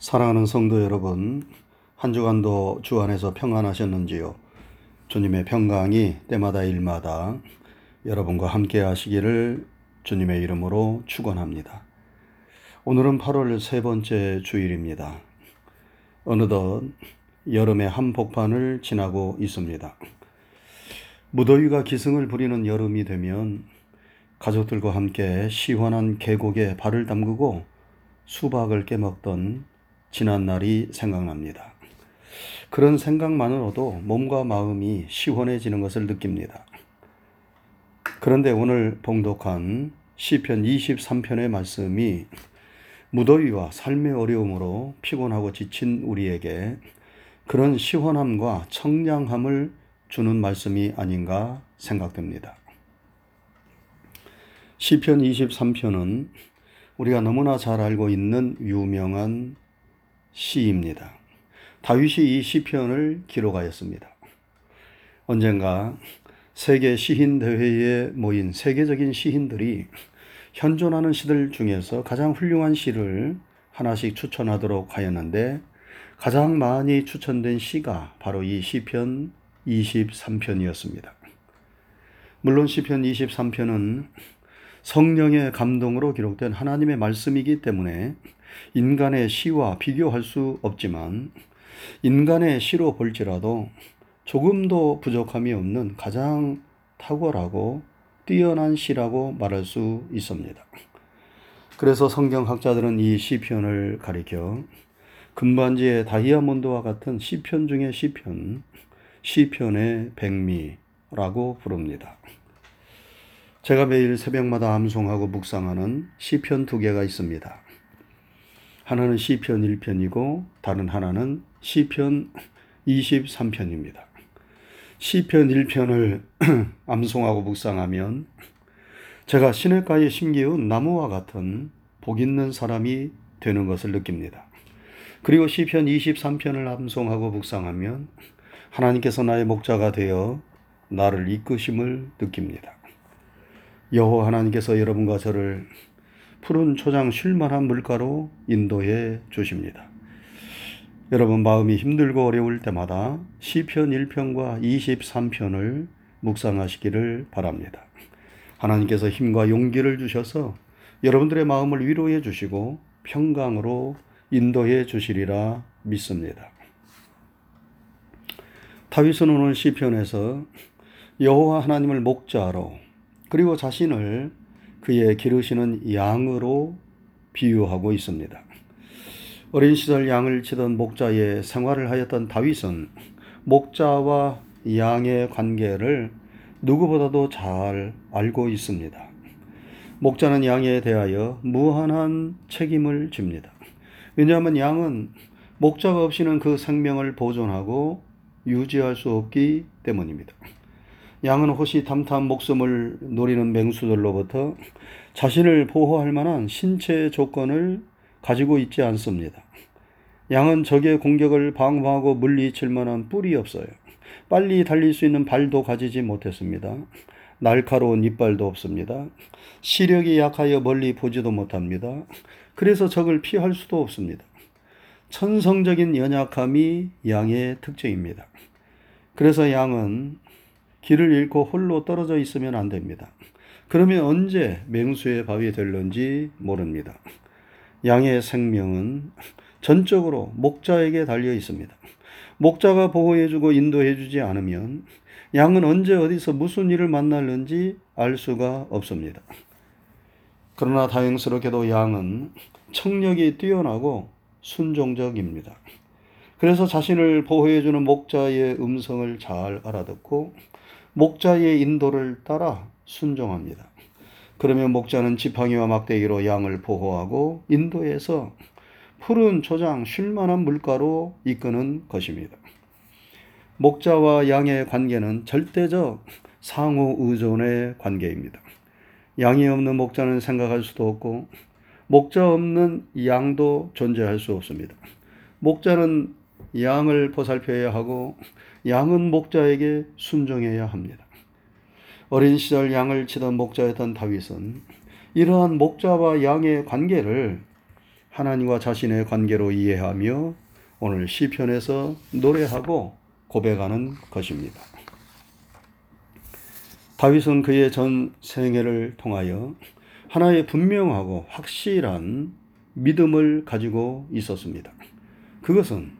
사랑하는 성도 여러분, 한 주간도 주 안에서 평안하셨는지요? 주님의 평강이 때마다 일마다 여러분과 함께 하시기를 주님의 이름으로 축원합니다. 오늘은 8월 세 번째 주일입니다. 어느덧 여름의 한복판을 지나고 있습니다. 무더위가 기승을 부리는 여름이 되면 가족들과 함께 시원한 계곡에 발을 담그고 수박을 깨먹던 지난 날이 생각납니다. 그런 생각만으로도 몸과 마음이 시원해지는 것을 느낍니다. 그런데 오늘 봉독한 시편 23편의 말씀이 무더위와 삶의 어려움으로 피곤하고 지친 우리에게 그런 시원함과 청량함을 주는 말씀이 아닌가 생각됩니다. 시편 23편은 우리가 너무나 잘 알고 있는 유명한 시입니다. 다윗이 이 시편을 기록하였습니다. 언젠가 세계 시인 대회에 모인 세계적인 시인들이 현존하는 시들 중에서 가장 훌륭한 시를 하나씩 추천하도록 하였는데 가장 많이 추천된 시가 바로 이 시편 23편이었습니다. 물론 시편 23편은 성령의 감동으로 기록된 하나님의 말씀이기 때문에 인간의 시와 비교할 수 없지만 인간의 시로 볼지라도 조금도 부족함이 없는 가장 탁월하고 뛰어난 시라고 말할 수 있습니다. 그래서 성경학자들은 이 시편을 가리켜 금반지의 다이아몬드와 같은 시편 중의 시편, 시편의 백미라고 부릅니다. 제가 매일 새벽마다 암송하고 묵상하는 시편 두 개가 있습니다. 하나는 시편 1편이고 다른 하나는 시편 23편입니다. 시편 1편을 암송하고 묵상하면 제가 시냇가에 심기운 나무와 같은 복 있는 사람이 되는 것을 느낍니다. 그리고 시편 23편을 암송하고 묵상하면 하나님께서 나의 목자가 되어 나를 이끄심을 느낍니다. 여호 하나님께서 여러분과 저를 푸른 초장 쉴만한 물가로 인도해 주십니다. 여러분 마음이 힘들고 어려울 때마다 시편 1편과 23편을 묵상하시기를 바랍니다. 하나님께서 힘과 용기를 주셔서 여러분들의 마음을 위로해 주시고 평강으로 인도해 주시리라 믿습니다. 다윗은 오늘 시편에서 여호와 하나님을 목자로 그리고 자신을 그의 기르시는 양으로 비유하고 있습니다. 어린 시절 양을 치던 목자의 생활을 하였던 다윗은 목자와 양의 관계를 누구보다도 잘 알고 있습니다. 목자는 양에 대하여 무한한 책임을 집니다. 왜냐하면 양은 목자가 없이는 그 생명을 보존하고 유지할 수 없기 때문입니다. 양은 호시탐탐 목숨을 노리는 맹수들로부터 자신을 보호할 만한 신체 조건을 가지고 있지 않습니다. 양은 적의 공격을 방어하고 물리칠 만한 뿔이 없어요. 빨리 달릴 수 있는 발도 가지지 못했습니다. 날카로운 이빨도 없습니다. 시력이 약하여 멀리 보지도 못합니다. 그래서 적을 피할 수도 없습니다. 천성적인 연약함이 양의 특징입니다. 그래서 양은 길을 잃고 홀로 떨어져 있으면 안 됩니다. 그러면 언제 맹수의 밥이 될런지 모릅니다. 양의 생명은 전적으로 목자에게 달려 있습니다. 목자가 보호해주고 인도해주지 않으면 양은 언제 어디서 무슨 일을 만날는지 알 수가 없습니다. 그러나 다행스럽게도 양은 청력이 뛰어나고 순종적입니다. 그래서 자신을 보호해주는 목자의 음성을 잘 알아듣고 목자의 인도를 따라 순종합니다. 그러면 목자는 지팡이와 막대기로 양을 보호하고 인도해서 푸른 초장 쉴만한 물가로 이끄는 것입니다. 목자와 양의 관계는 절대적 상호 의존의 관계입니다. 양이 없는 목자는 생각할 수도 없고 목자 없는 양도 존재할 수 없습니다. 목자는 양을 보살펴야 하고 양은 목자에게 순종해야 합니다. 어린 시절 양을 치던 목자였던 다윗은 이러한 목자와 양의 관계를 하나님과 자신의 관계로 이해하며 오늘 시편에서 노래하고 고백하는 것입니다. 다윗은 그의 전 생애를 통하여 하나의 분명하고 확실한 믿음을 가지고 있었습니다. 그것은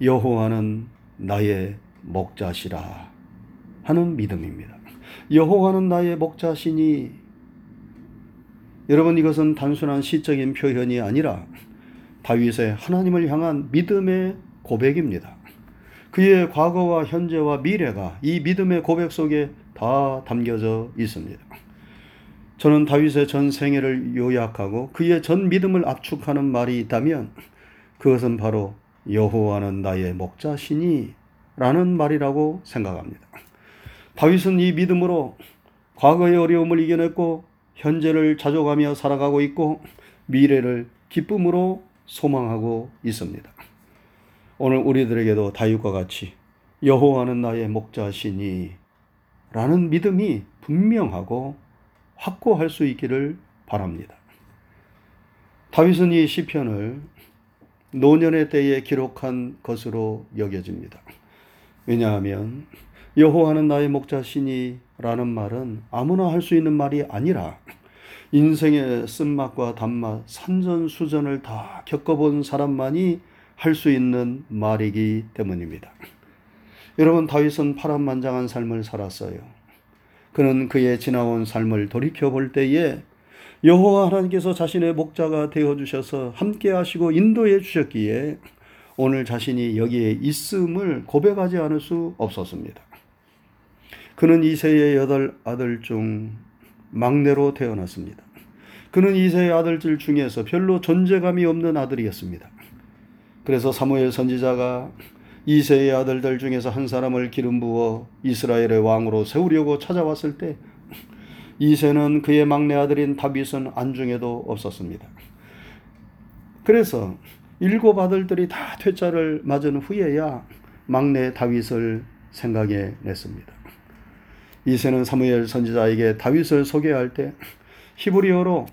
여호와는 나의 목자시라 하는 믿음입니다. 여호와는 나의 목자시니 여러분 이것은 단순한 시적인 표현이 아니라 다윗의 하나님을 향한 믿음의 고백입니다. 그의 과거와 현재와 미래가 이 믿음의 고백 속에 다 담겨져 있습니다. 저는 다윗의 전 생애를 요약하고 그의 전 믿음을 압축하는 말이 있다면 그것은 바로 여호와는 나의 목자시니 라는 말이라고 생각합니다. 다윗은 이 믿음으로 과거의 어려움을 이겨냈고 현재를 자족하며 살아가고 있고 미래를 기쁨으로 소망하고 있습니다. 오늘 우리들에게도 다윗과 같이 여호와는 나의 목자시니 라는 믿음이 분명하고 확고할 수 있기를 바랍니다. 다윗은 이 시편을 노년의 때에 기록한 것으로 여겨집니다. 왜냐하면 여호와는 나의 목자시니라는 말은 아무나 할 수 있는 말이 아니라 인생의 쓴맛과 단맛, 산전수전을 다 겪어본 사람만이 할 수 있는 말이기 때문입니다. 여러분 다윗은 파란만장한 삶을 살았어요. 그는 그의 지나온 삶을 돌이켜 볼 때에 여호와 하나님께서 자신의 목자가 되어 주셔서 함께 하시고 인도해 주셨기에 오늘 자신이 여기에 있음을 고백하지 않을 수 없었습니다. 그는 이세의 여덟 아들 중 막내로 태어났습니다. 그는 이세의 아들들 중에서 별로 존재감이 없는 아들이었습니다. 그래서 사무엘 선지자가 이세의 아들들 중에서 한 사람을 기름 부어 이스라엘의 왕으로 세우려고 찾아왔을 때 이세는 그의 막내 아들인 다윗은 안중에도 없었습니다. 그래서 일곱 아들들이 다 퇴짜를 맞은 후에야 막내 다윗을 생각해 냈습니다. 이세는 사무엘 선지자에게 다윗을 소개할 때 히브리어로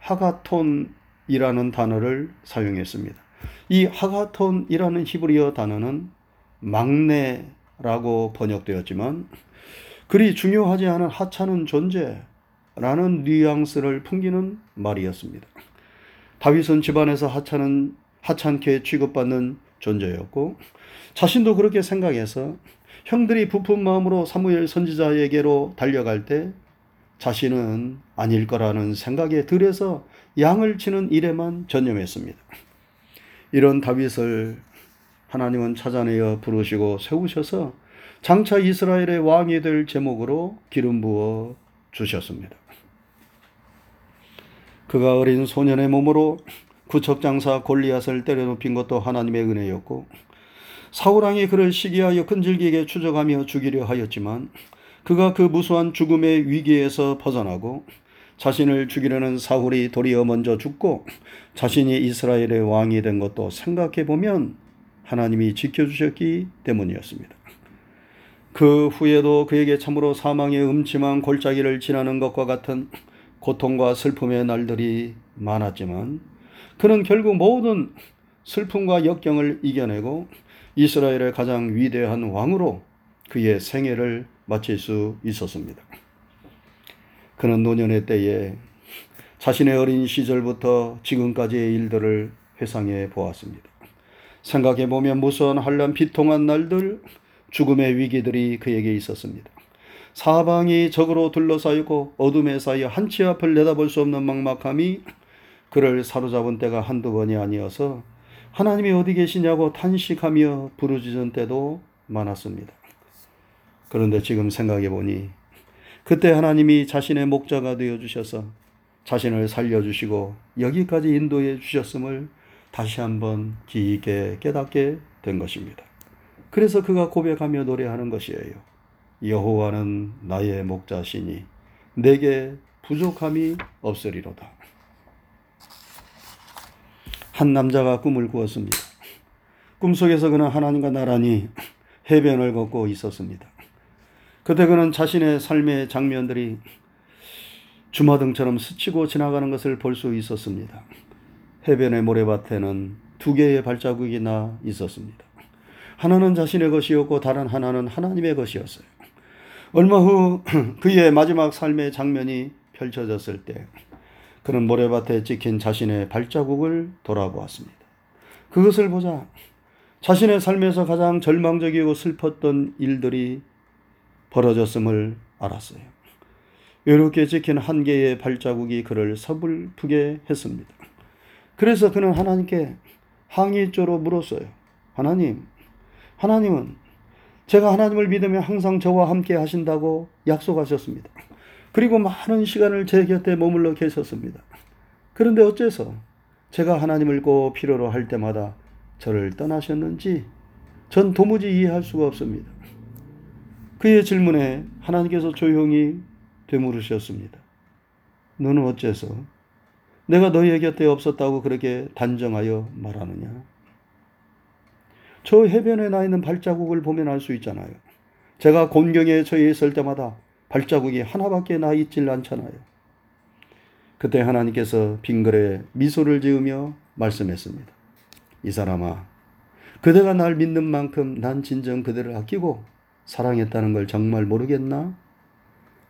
하가톤이라는 단어를 사용했습니다. 이 하가톤이라는 히브리어 단어는 막내라고 번역되었지만 그리 중요하지 않은 하찮은 존재라는 뉘앙스를 풍기는 말이었습니다. 다윗은 집안에서 하찮은 하찮게 취급받는 존재였고 자신도 그렇게 생각해서 형들이 부푼 마음으로 사무엘 선지자에게로 달려갈 때 자신은 아닐 거라는 생각에 들여서 양을 치는 일에만 전념했습니다. 이런 다윗을 하나님은 찾아내어 부르시고 세우셔서 장차 이스라엘의 왕이 될 제목으로 기름 부어 주셨습니다. 그가 어린 소년의 몸으로 구척장사 골리앗을 때려눕힌 것도 하나님의 은혜였고 사울왕이 그를 시기하여 끈질기게 추적하며 죽이려 하였지만 그가 그 무수한 죽음의 위기에서 벗어나고 자신을 죽이려는 사울이 도리어 먼저 죽고 자신이 이스라엘의 왕이 된 것도 생각해 보면 하나님이 지켜주셨기 때문이었습니다. 그 후에도 그에게 참으로 사망의 음침한 골짜기를 지나는 것과 같은 고통과 슬픔의 날들이 많았지만 그는 결국 모든 슬픔과 역경을 이겨내고 이스라엘의 가장 위대한 왕으로 그의 생애를 마칠 수 있었습니다. 그는 노년의 때에 자신의 어린 시절부터 지금까지의 일들을 회상해 보았습니다. 생각해 보면 무서운 한란 비통한 날들, 죽음의 위기들이 그에게 있었습니다. 사방이 적으로 둘러싸이고 어둠에 쌓여 한치 앞을 내다볼 수 없는 막막함이 그를 사로잡은 때가 한두 번이 아니어서 하나님이 어디 계시냐고 탄식하며 부르짖은 때도 많았습니다. 그런데 지금 생각해 보니 그때 하나님이 자신의 목자가 되어 주셔서 자신을 살려 주시고 여기까지 인도해 주셨음을 다시 한번 깊게 깨닫게 된 것입니다. 그래서 그가 고백하며 노래하는 것이에요. 여호와는 나의 목자시니 내게 부족함이 없으리로다. 한 남자가 꿈을 꾸었습니다. 꿈속에서 그는 하나님과 나란히 해변을 걷고 있었습니다. 그때 그는 자신의 삶의 장면들이 주마등처럼 스치고 지나가는 것을 볼 수 있었습니다. 해변의 모래밭에는 두 개의 발자국이 나 있었습니다. 하나는 자신의 것이었고 다른 하나는 하나님의 것이었어요. 얼마 후 그의 마지막 삶의 장면이 펼쳐졌을 때 그는 모래밭에 찍힌 자신의 발자국을 돌아보았습니다. 그것을 보자 자신의 삶에서 가장 절망적이고 슬펐던 일들이 벌어졌음을 알았어요. 이렇게 찍힌 한 개의 발자국이 그를 서글프게 했습니다. 그래서 그는 하나님께 항의조로 물었어요. 하나님, 하나님은 제가 하나님을 믿으면 항상 저와 함께 하신다고 약속하셨습니다. 그리고 많은 시간을 제 곁에 머물러 계셨습니다. 그런데 어째서 제가 하나님을 꼭 필요로 할 때마다 저를 떠나셨는지 전 도무지 이해할 수가 없습니다. 그의 질문에 하나님께서 조용히 되물으셨습니다. 너는 어째서 내가 너희 곁에 없었다고 그렇게 단정하여 말하느냐? 저 해변에 나 있는 발자국을 보면 알 수 있잖아요. 제가 곤경에 처해 있을 때마다 발자국이 하나밖에 나 있질 않잖아요. 그때 하나님께서 빙그레 미소를 지으며 말씀했습니다. 이 사람아, 그대가 날 믿는 만큼 난 진정 그대를 아끼고 사랑했다는 걸 정말 모르겠나?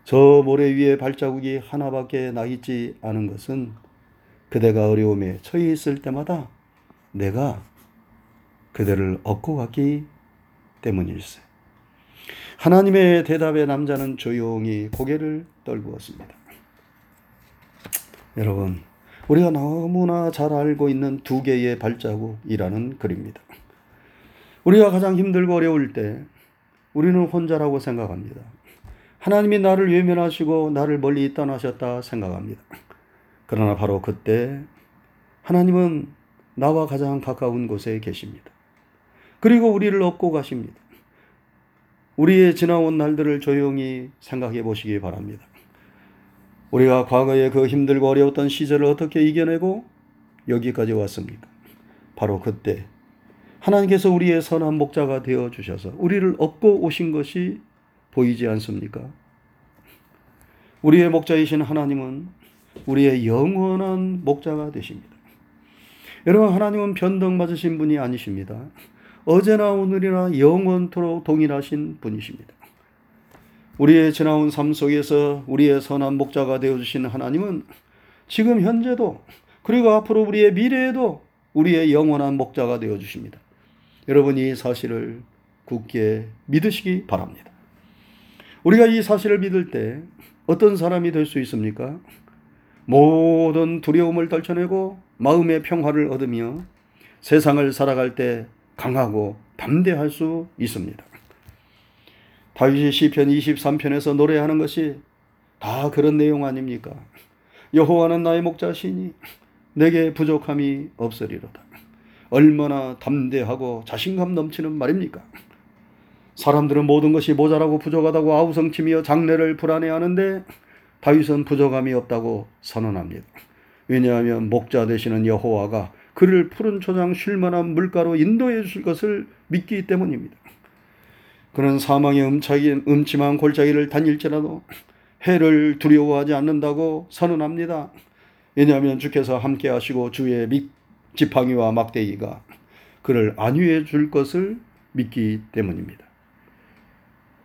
저 모래 위에 발자국이 하나밖에 나 있지 않은 것은 그대가 어려움에 처해 있을 때마다 내가 그대를 얻고 갔기 때문일세. 하나님의 대답에 남자는 조용히 고개를 떨구었습니다. 여러분, 우리가 너무나 잘 알고 있는 두 개의 발자국이라는 글입니다. 우리가 가장 힘들고 어려울 때 우리는 혼자라고 생각합니다. 하나님이 나를 외면하시고 나를 멀리 떠나셨다 생각합니다. 그러나 바로 그때 하나님은 나와 가장 가까운 곳에 계십니다. 그리고 우리를 업고 가십니다. 우리의 지나온 날들을 조용히 생각해 보시기 바랍니다. 우리가 과거에 그 힘들고 어려웠던 시절을 어떻게 이겨내고 여기까지 왔습니까? 바로 그때 하나님께서 우리의 선한 목자가 되어 주셔서 우리를 업고 오신 것이 보이지 않습니까? 우리의 목자이신 하나님은 우리의 영원한 목자가 되십니다. 여러분, 하나님은 변덕 맞으신 분이 아니십니다. 어제나 오늘이나 영원토록 동일하신 분이십니다. 우리의 지나온 삶 속에서 우리의 선한 목자가 되어주신 하나님은 지금 현재도 그리고 앞으로 우리의 미래에도 우리의 영원한 목자가 되어주십니다. 여러분 이 사실을 굳게 믿으시기 바랍니다. 우리가 이 사실을 믿을 때 어떤 사람이 될 수 있습니까? 모든 두려움을 떨쳐내고 마음의 평화를 얻으며 세상을 살아갈 때 강하고 담대할 수 있습니다. 다윗이 시편 23편에서 노래하는 것이 다 그런 내용 아닙니까? 여호와는 나의 목자시니 내게 부족함이 없으리로다. 얼마나 담대하고 자신감 넘치는 말입니까? 사람들은 모든 것이 모자라고 부족하다고 아우성치며 장래를 불안해하는데 다윗은 부족함이 없다고 선언합니다. 왜냐하면 목자 되시는 여호와가 그를 푸른 초장 쉴만한 물가로 인도해 주실 것을 믿기 때문입니다. 그는 사망의 음차기, 음침한 골짜기를 다닐지라도 해를 두려워하지 않는다고 선언합니다. 왜냐하면 주께서 함께 하시고 주의 지팡이와 막대기가 그를 안위해 줄 것을 믿기 때문입니다.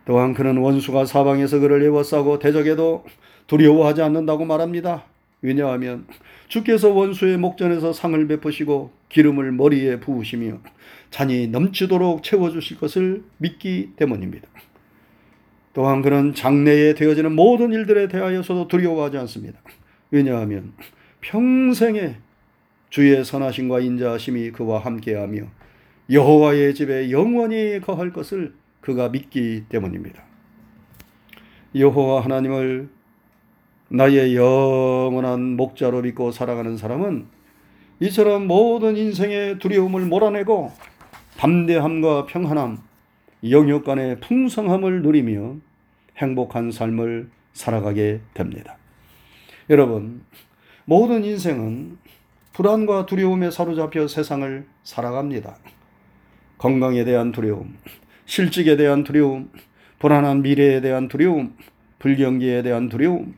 또한 그는 원수가 사방에서 그를 에워싸고 대적에도 두려워하지 않는다고 말합니다. 왜냐하면 주께서 원수의 목전에서 상을 베푸시고 기름을 머리에 부으시며 잔이 넘치도록 채워주실 것을 믿기 때문입니다. 또한 그는 장래에 되어지는 모든 일들에 대하여서도 두려워하지 않습니다. 왜냐하면 평생에 주의 선하심과 인자하심이 그와 함께하며 여호와의 집에 영원히 거할 것을 그가 믿기 때문입니다. 여호와 하나님을 나의 영원한 목자로 믿고 살아가는 사람은 이처럼 모든 인생의 두려움을 몰아내고 담대함과 평안함, 영역 간의 풍성함을 누리며 행복한 삶을 살아가게 됩니다. 여러분, 모든 인생은 불안과 두려움에 사로잡혀 세상을 살아갑니다. 건강에 대한 두려움, 실직에 대한 두려움, 불안한 미래에 대한 두려움, 불경기에 대한 두려움,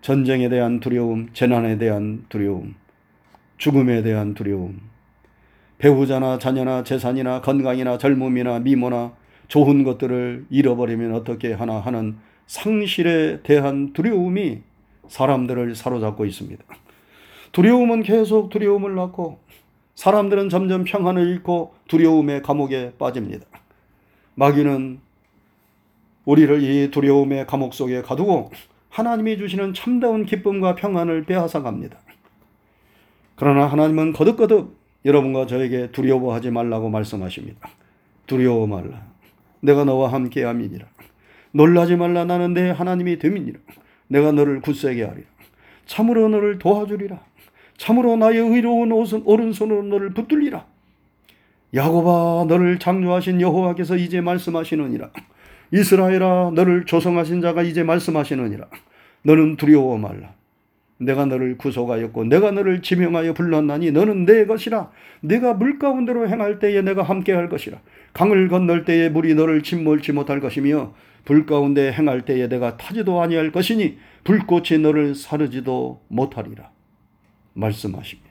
전쟁에 대한 두려움, 재난에 대한 두려움, 죽음에 대한 두려움, 배우자나 자녀나 재산이나 건강이나 젊음이나 미모나 좋은 것들을 잃어버리면 어떻게 하나 하는 상실에 대한 두려움이 사람들을 사로잡고 있습니다. 두려움은 계속 두려움을 낳고 사람들은 점점 평안을 잃고 두려움의 감옥에 빠집니다. 마귀는 우리를 이 두려움의 감옥 속에 가두고 하나님이 주시는 참다운 기쁨과 평안을 빼앗아 갑니다. 그러나 하나님은 거듭거듭 여러분과 저에게 두려워하지 말라고 말씀하십니다. 두려워 말라. 내가 너와 함께 함이니라. 놀라지 말라. 나는 내 하나님이 됨이니라. 내가 너를 굳세게 하리라. 참으로 너를 도와주리라. 참으로 나의 의로운 오른손으로 너를 붙들리라. 야곱아 너를 창조하신 여호와께서 이제 말씀하시느니라. 이스라엘아 너를 조성하신 자가 이제 말씀하시느니라. 너는 두려워 말라. 내가 너를 구속하였고 내가 너를 지명하여 불렀나니 너는 내 것이라. 내가 물 가운데로 행할 때에 내가 함께 할 것이라. 강을 건널 때에 물이 너를 침몰치 못할 것이며 불 가운데 행할 때에 내가 타지도 아니할 것이니 불꽃이 너를 사르지도 못하리라. 말씀하십니다.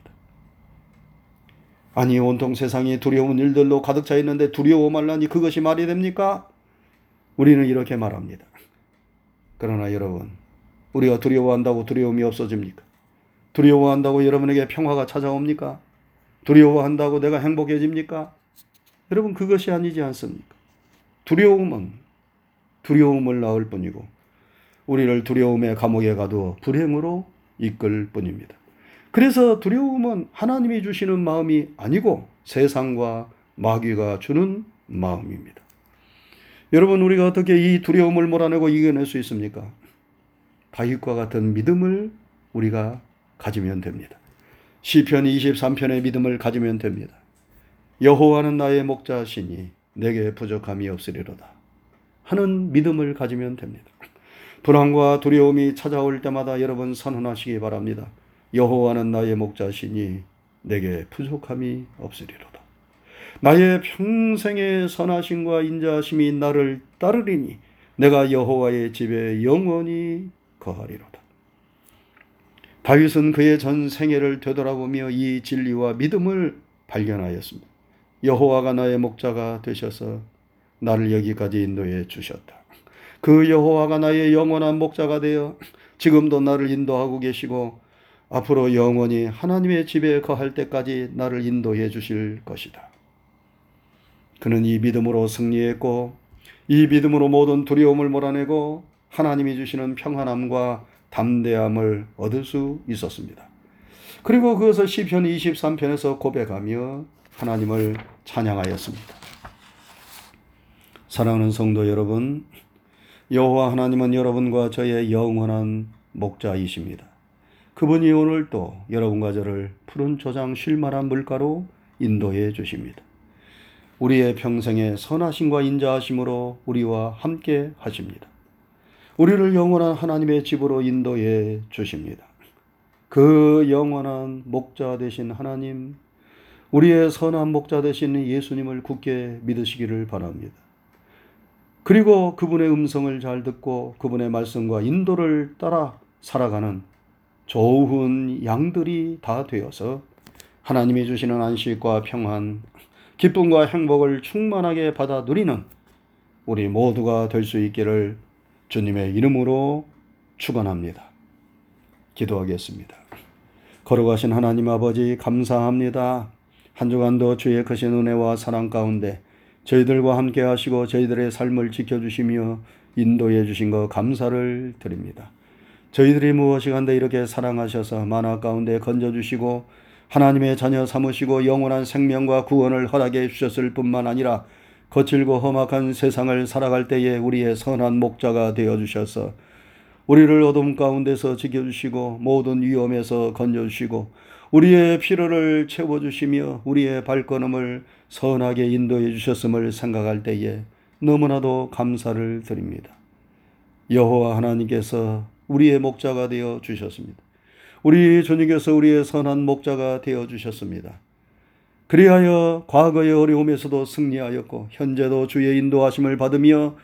아니 온통 세상이 두려운 일들로 가득 차 있는데 두려워 말라니 그것이 말이 됩니까? 우리는 이렇게 말합니다. 그러나 여러분, 우리가 두려워한다고 두려움이 없어집니까? 두려워한다고 여러분에게 평화가 찾아옵니까? 두려워한다고 내가 행복해집니까? 여러분, 그것이 아니지 않습니까? 두려움은 두려움을 낳을 뿐이고, 우리를 두려움의 감옥에 가두어 불행으로 이끌 뿐입니다. 그래서 두려움은 하나님이 주시는 마음이 아니고 세상과 마귀가 주는 마음입니다. 여러분 우리가 어떻게 이 두려움을 몰아내고 이겨낼 수 있습니까? 다윗과 같은 믿음을 우리가 가지면 됩니다. 시편 23편의 믿음을 가지면 됩니다. 여호와는 나의 목자시니 내게 부족함이 없으리로다. 하는 믿음을 가지면 됩니다. 불안과 두려움이 찾아올 때마다 여러분 선언하시기 바랍니다. 여호와는 나의 목자시니 내게 부족함이 없으리로다. 나의 평생의 선하심과 인자하심이 나를 따르리니 내가 여호와의 집에 영원히 거하리로다. 다윗은 그의 전 생애를 되돌아보며 이 진리와 믿음을 발견하였습니다. 여호와가 나의 목자가 되셔서 나를 여기까지 인도해 주셨다. 그 여호와가 나의 영원한 목자가 되어 지금도 나를 인도하고 계시고 앞으로 영원히 하나님의 집에 거할 때까지 나를 인도해 주실 것이다. 그는 이 믿음으로 승리했고 이 믿음으로 모든 두려움을 몰아내고 하나님이 주시는 평안함과 담대함을 얻을 수 있었습니다. 그리고 그것을 시편 23편에서 고백하며 하나님을 찬양하였습니다. 사랑하는 성도 여러분, 여호와 하나님은 여러분과 저의 영원한 목자이십니다. 그분이 오늘 또 여러분과 저를 푸른 초장 쉴만한 물가로 인도해 주십니다. 우리의 평생에 선하심과 인자하심으로 우리와 함께 하십니다. 우리를 영원한 하나님의 집으로 인도해 주십니다. 그 영원한 목자 되신 하나님, 우리의 선한 목자 되신 예수님을 굳게 믿으시기를 바랍니다. 그리고 그분의 음성을 잘 듣고 그분의 말씀과 인도를 따라 살아가는 좋은 양들이 다 되어서 하나님이 주시는 안식과 평안, 기쁨과 행복을 충만하게 받아 누리는 우리 모두가 될 수 있기를 주님의 이름으로 축원합니다. 기도하겠습니다. 걸어가신 하나님 아버지 감사합니다. 한 주간도 주의 크신 은혜와 사랑 가운데 저희들과 함께 하시고 저희들의 삶을 지켜주시며 인도해 주신 것 감사를 드립니다. 저희들이 무엇이 간데 이렇게 사랑하셔서 만화 가운데 건져주시고 하나님의 자녀 삼으시고 영원한 생명과 구원을 허락해 주셨을 뿐만 아니라 거칠고 험악한 세상을 살아갈 때에 우리의 선한 목자가 되어 주셔서 우리를 어둠 가운데서 지켜주시고 모든 위험에서 건져주시고 우리의 필요를 채워주시며 우리의 발걸음을 선하게 인도해 주셨음을 생각할 때에 너무나도 감사를 드립니다. 여호와 하나님께서 우리의 목자가 되어 주셨습니다. 우리 주님께서 우리의 선한 목자가 되어 주셨습니다. 그리하여 과거의 어려움에서도 승리하였고 현재도 주의 인도하심을 받으며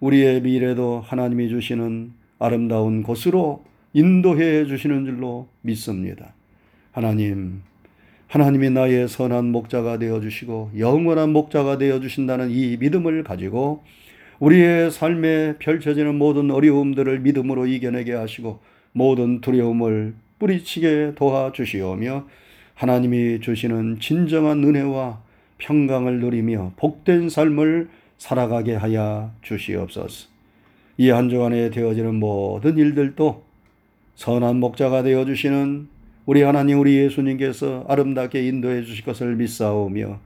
우리의 미래도 하나님이 주시는 아름다운 곳으로 인도해 주시는 줄로 믿습니다. 하나님, 하나님이 나의 선한 목자가 되어 주시고 영원한 목자가 되어 주신다는 이 믿음을 가지고 우리의 삶에 펼쳐지는 모든 어려움들을 믿음으로 이겨내게 하시고 모든 두려움을 뿌리치게 도와주시오며 하나님이 주시는 진정한 은혜와 평강을 누리며 복된 삶을 살아가게 하여 주시옵소서. 이 한 주간에 되어지는 모든 일들도 선한 목자가 되어 주시는 우리 하나님 우리 예수님께서 아름답게 인도해 주실 것을 믿사오며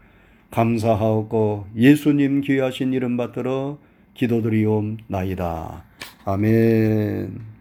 감사하옵고 예수님 귀하신 이름 받들어 기도드리옵나이다. 아멘.